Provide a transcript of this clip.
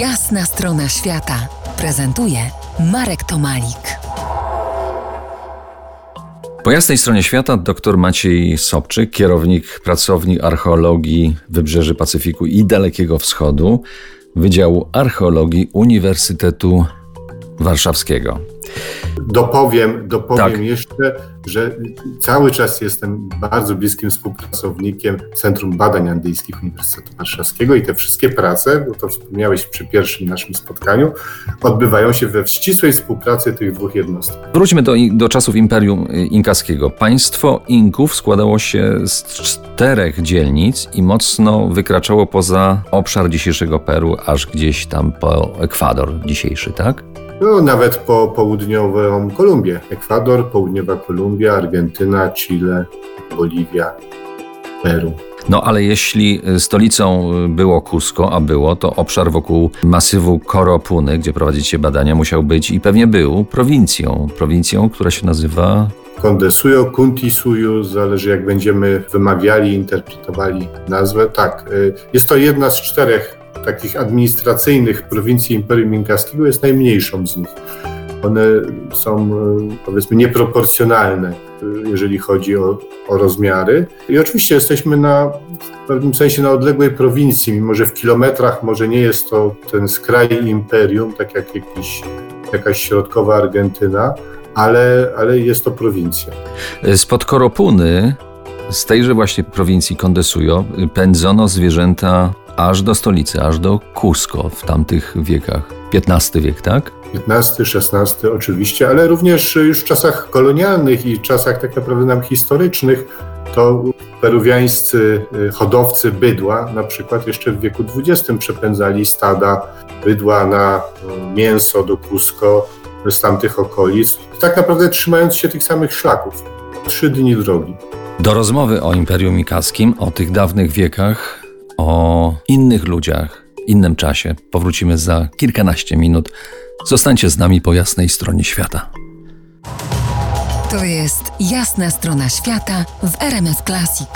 Jasna strona świata prezentuje Marek Tomalik. Po jasnej stronie świata dr Maciej Sobczyk, kierownik pracowni archeologii Wybrzeży Pacyfiku i Dalekiego Wschodu, Wydziału Archeologii Uniwersytetu Warszawskiego. Dopowiem, dopowiem tak. jeszcze, że cały czas jestem bardzo bliskim współpracownikiem Centrum Badań Andyjskich Uniwersytetu Warszawskiego i te wszystkie prace, bo to wspomniałeś przy pierwszym naszym spotkaniu, odbywają się we ścisłej współpracy tych dwóch jednostek. Wróćmy do, do czasów Imperium Inkaskiego. Państwo Inków składało się z czterech dzielnic i mocno wykraczało poza obszar dzisiejszego Peru, aż gdzieś tam po Ekwador dzisiejszy, tak? No, nawet po południową Kolumbię. Ekwador, południowa Kolumbia, Argentyna, Chile, Boliwia, Peru. No ale jeśli stolicą było Cusco, a było, to obszar wokół masywu Koropuny, gdzie prowadzicie badania, musiał być i pewnie był prowincją. Prowincją, która się nazywa Kondesuyo, Kuntisuyo, zależy jak będziemy wymawiali, interpretowali nazwę. Tak, y, jest to jedna z czterech takich administracyjnych prowincji Imperium Inkaskiego jest najmniejszą z nich. One są e, powiedzmy nieproporcjonalne, e, jeżeli chodzi o, o rozmiary. I oczywiście jesteśmy na, w pewnym sensie na odległej prowincji, mimo że w kilometrach może nie jest to ten skraj imperium, tak jak jakiś, jakaś środkowa Argentyna, ale, ale jest to prowincja. Spod Koropuny, z tejże właśnie prowincji Kondesujo, pędzono zwierzęta aż do stolicy, aż do Cusco w tamtych wiekach. XV wiek, tak? XV, XVI oczywiście, ale również już w czasach kolonialnych i czasach tak naprawdę nam historycznych to peruwiańscy y, hodowcy bydła na przykład jeszcze w wieku XX przepędzali stada bydła na y, mięso do Cusco z tamtych okolic, tak naprawdę trzymając się tych samych szlaków. Trzy dni drogi. Do rozmowy o Imperium Mikaskim, o tych dawnych wiekach o innych ludziach, innym czasie. Powrócimy za kilkanaście minut. Zostańcie z nami po jasnej stronie świata. To jest jasna strona świata w RMS Classic.